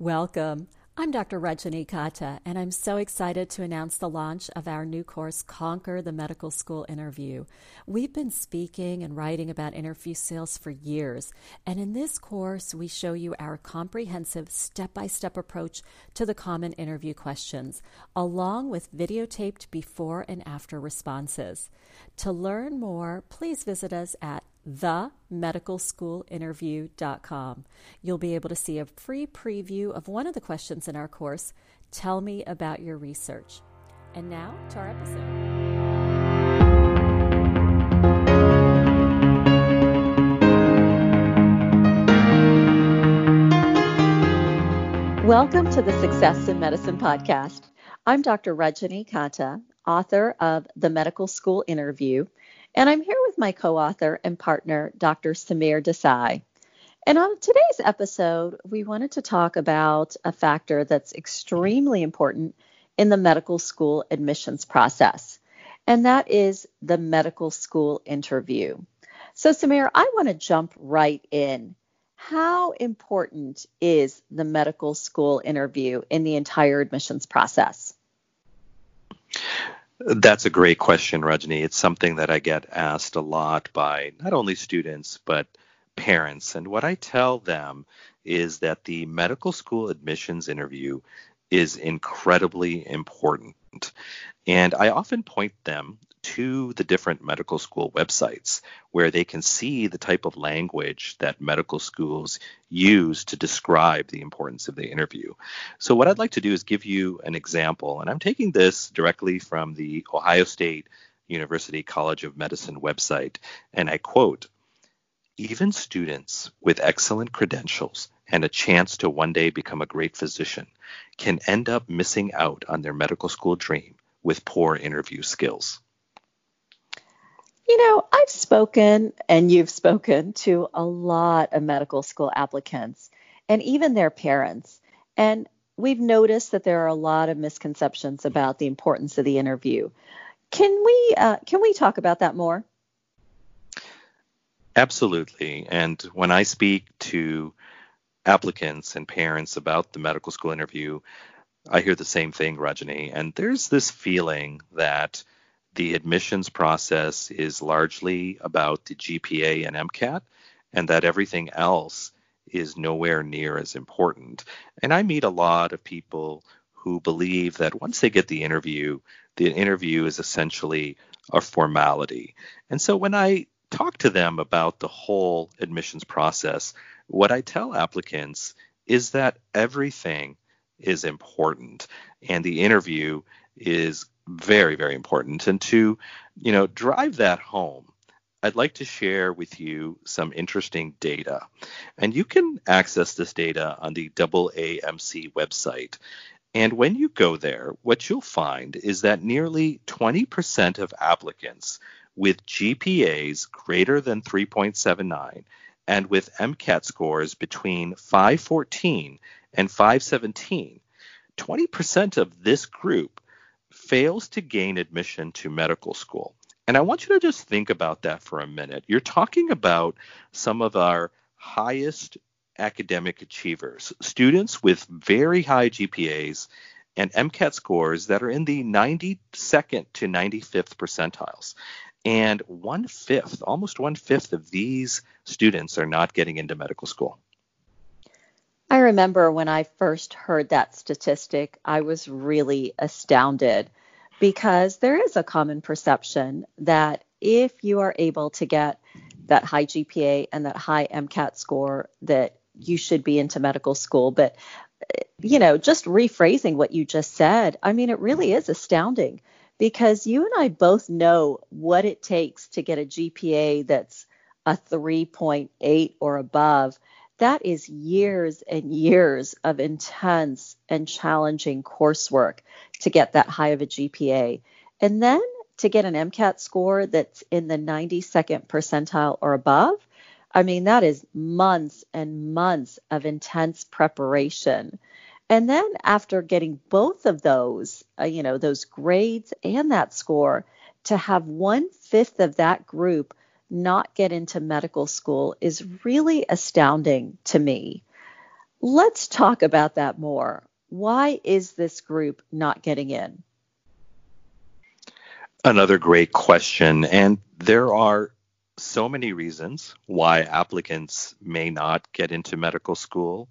Welcome. I'm Dr. Rajani Katta, and I'm so excited to announce the launch of our new course, Conquer the Medical School Interview. We've been speaking and writing about interview skills for years, and in this course, we show you our comprehensive step by step approach to the common interview questions, along with videotaped before and after responses. To learn more, please visit us at themedicalschoolinterview.com. You'll be able to see a free preview of one of the questions in our course. Tell me about your research. And now to our episode. Welcome to the Success in Medicine podcast. I'm Dr. Rajani Katta, author of The Medical School Interview and I'm here with my co author and partner, Dr. Samir Desai. And on today's episode, we wanted to talk about a factor that's extremely important in the medical school admissions process, and that is the medical school interview. So, Samir, I want to jump right in. How important is the medical school interview in the entire admissions process? That's a great question, Rajni. It's something that I get asked a lot by not only students, but parents. And what I tell them is that the medical school admissions interview is incredibly important. And I often point them to the different medical school websites where they can see the type of language that medical schools use to describe the importance of the interview. So, what I'd like to do is give you an example, and I'm taking this directly from the Ohio State University College of Medicine website, and I quote Even students with excellent credentials and a chance to one day become a great physician can end up missing out on their medical school dream with poor interview skills. You know, I've spoken and you've spoken to a lot of medical school applicants and even their parents. And we've noticed that there are a lot of misconceptions about the importance of the interview. Can we uh, can we talk about that more? Absolutely. And when I speak to applicants and parents about the medical school interview, I hear the same thing, Rajani. And there's this feeling that the admissions process is largely about the GPA and MCAT, and that everything else is nowhere near as important. And I meet a lot of people who believe that once they get the interview, the interview is essentially a formality. And so when I talk to them about the whole admissions process, what I tell applicants is that everything is important and the interview is very very important and to you know drive that home I'd like to share with you some interesting data. And you can access this data on the AAMC website. And when you go there, what you'll find is that nearly 20% of applicants with GPAs greater than 3.79 and with MCAT scores between 514 and 517, 20% of this group fails to gain admission to medical school. And I want you to just think about that for a minute. You're talking about some of our highest academic achievers, students with very high GPAs and MCAT scores that are in the 92nd to 95th percentiles. And one fifth, almost one fifth of these students are not getting into medical school. I remember when I first heard that statistic, I was really astounded because there is a common perception that if you are able to get that high GPA and that high MCAT score, that you should be into medical school. But, you know, just rephrasing what you just said, I mean, it really is astounding because you and I both know what it takes to get a GPA that's a 3.8 or above that is years and years of intense and challenging coursework to get that high of a GPA. And then to get an MCAT score that's in the 92nd percentile or above, I mean, that is months and months of intense preparation. And then after getting both of those, uh, you know, those grades and that score, to have one fifth of that group not get into medical school is really astounding to me. Let's talk about that more. Why is this group not getting in? Another great question. And there are so many reasons why applicants may not get into medical school.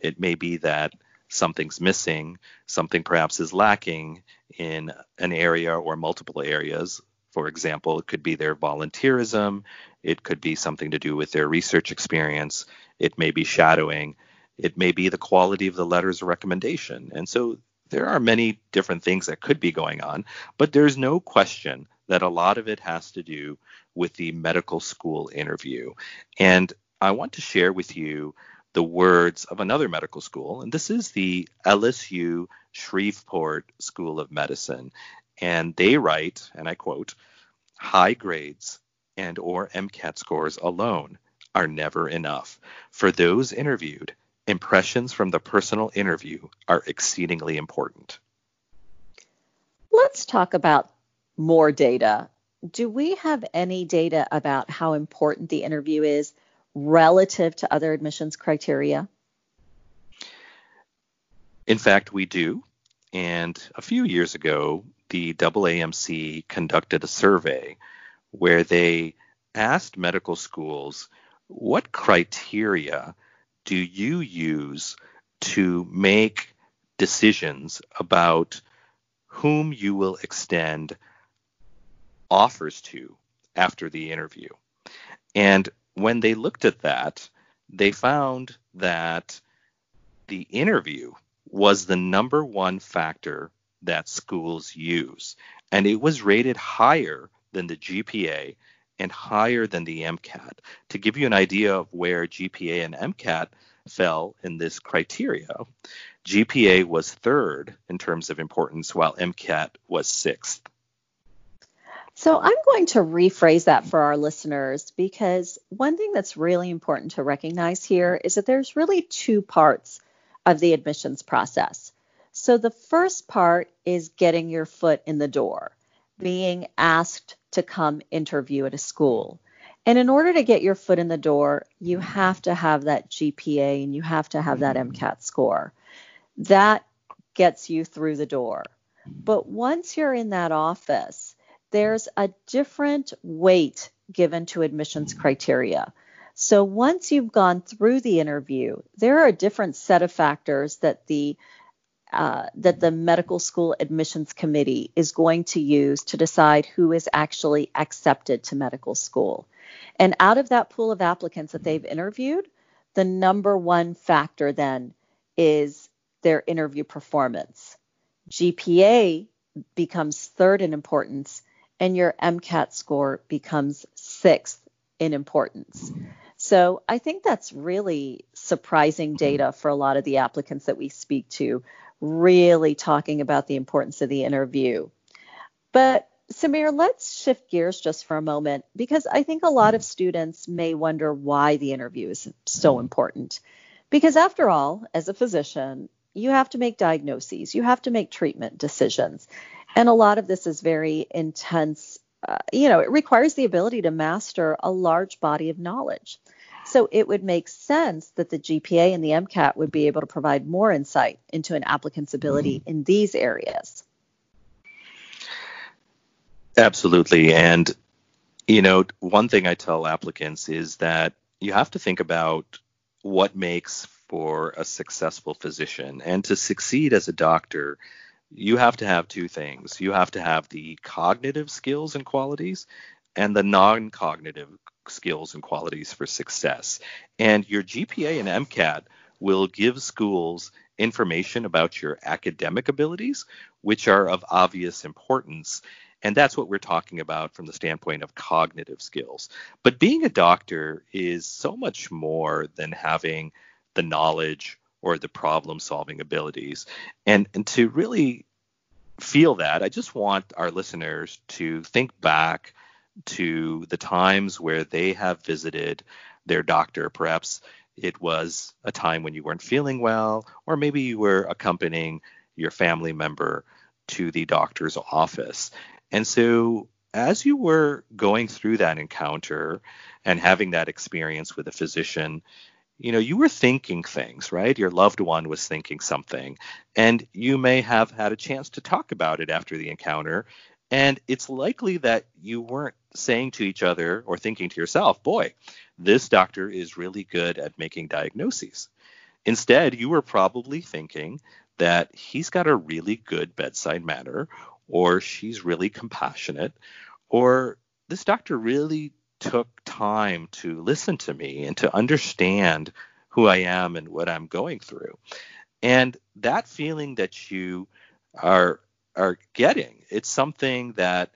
It may be that something's missing, something perhaps is lacking in an area or multiple areas. For example, it could be their volunteerism, it could be something to do with their research experience, it may be shadowing, it may be the quality of the letters of recommendation. And so there are many different things that could be going on, but there's no question that a lot of it has to do with the medical school interview. And I want to share with you the words of another medical school, and this is the LSU Shreveport School of Medicine. And they write, and I quote, high grades and or MCAT scores alone are never enough. For those interviewed, impressions from the personal interview are exceedingly important. Let's talk about more data. Do we have any data about how important the interview is relative to other admissions criteria? In fact, we do. And a few years ago, the AAMC conducted a survey where they asked medical schools what criteria do you use to make decisions about whom you will extend offers to after the interview? And when they looked at that, they found that the interview was the number one factor that schools use. And it was rated higher than the GPA and higher than the MCAT. To give you an idea of where GPA and MCAT fell in this criteria, GPA was third in terms of importance, while MCAT was sixth. So I'm going to rephrase that for our listeners because one thing that's really important to recognize here is that there's really two parts of the admissions process. So the first part is getting your foot in the door, being asked to come interview at a school. And in order to get your foot in the door, you have to have that GPA and you have to have that mm-hmm. MCAT score. That gets you through the door. But once you're in that office, there's a different weight given to admissions criteria. So once you've gone through the interview, there are a different set of factors that the uh, that the medical school admissions committee is going to use to decide who is actually accepted to medical school. And out of that pool of applicants that they've interviewed, the number one factor then is their interview performance. GPA becomes third in importance, and your MCAT score becomes sixth in importance. So I think that's really surprising data for a lot of the applicants that we speak to, really talking about the importance of the interview. But Samir, let's shift gears just for a moment because I think a lot of students may wonder why the interview is so important. Because after all, as a physician, you have to make diagnoses, you have to make treatment decisions. And a lot of this is very intense. Uh, you know, it requires the ability to master a large body of knowledge. So it would make sense that the GPA and the MCAT would be able to provide more insight into an applicant's ability mm-hmm. in these areas. Absolutely. And, you know, one thing I tell applicants is that you have to think about what makes for a successful physician. And to succeed as a doctor, you have to have two things. You have to have the cognitive skills and qualities and the non cognitive skills and qualities for success. And your GPA and MCAT will give schools information about your academic abilities, which are of obvious importance. And that's what we're talking about from the standpoint of cognitive skills. But being a doctor is so much more than having the knowledge or the problem solving abilities. And, and to really feel that, I just want our listeners to think back to the times where they have visited their doctor. Perhaps it was a time when you weren't feeling well, or maybe you were accompanying your family member to the doctor's office. And so, as you were going through that encounter and having that experience with a physician, you know, you were thinking things, right? Your loved one was thinking something, and you may have had a chance to talk about it after the encounter. And it's likely that you weren't saying to each other or thinking to yourself, boy, this doctor is really good at making diagnoses. Instead, you were probably thinking that he's got a really good bedside manner, or she's really compassionate, or this doctor really took time to listen to me and to understand who I am and what I'm going through. And that feeling that you are are getting, it's something that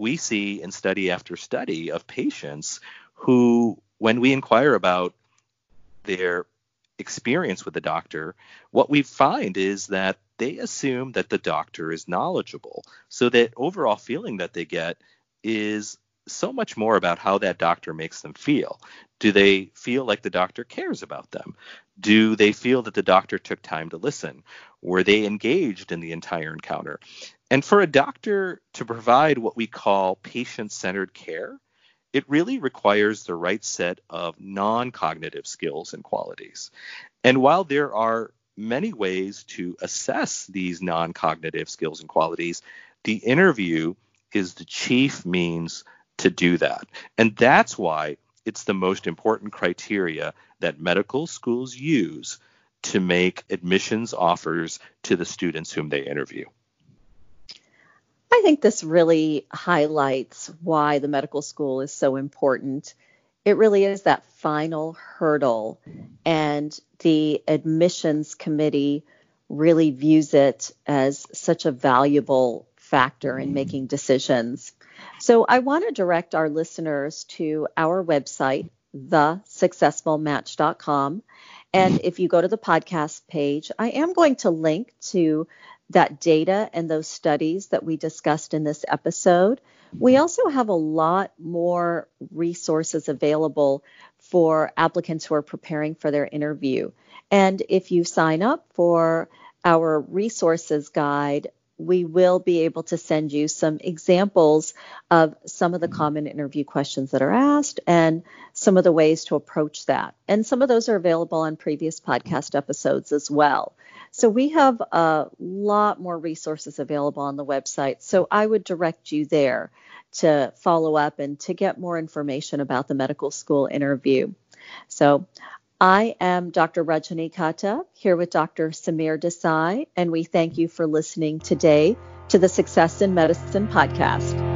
we see in study after study of patients who when we inquire about their experience with the doctor, what we find is that they assume that the doctor is knowledgeable. So that overall feeling that they get is so much more about how that doctor makes them feel. Do they feel like the doctor cares about them? Do they feel that the doctor took time to listen? Were they engaged in the entire encounter? And for a doctor to provide what we call patient centered care, it really requires the right set of non cognitive skills and qualities. And while there are many ways to assess these non cognitive skills and qualities, the interview is the chief means to do that. And that's why it's the most important criteria that medical schools use to make admissions offers to the students whom they interview. I think this really highlights why the medical school is so important. It really is that final hurdle, and the admissions committee really views it as such a valuable factor in mm. making decisions. So I want to direct our listeners to our website, thesuccessfulmatch.com. And if you go to the podcast page, I am going to link to that data and those studies that we discussed in this episode. We also have a lot more resources available for applicants who are preparing for their interview. And if you sign up for our resources guide, we will be able to send you some examples of some of the mm-hmm. common interview questions that are asked and some of the ways to approach that. And some of those are available on previous podcast episodes as well. So we have a lot more resources available on the website. So I would direct you there to follow up and to get more information about the medical school interview. So I am Dr. Rajani Katta here with Dr. Samir Desai, and we thank you for listening today to the Success in Medicine podcast.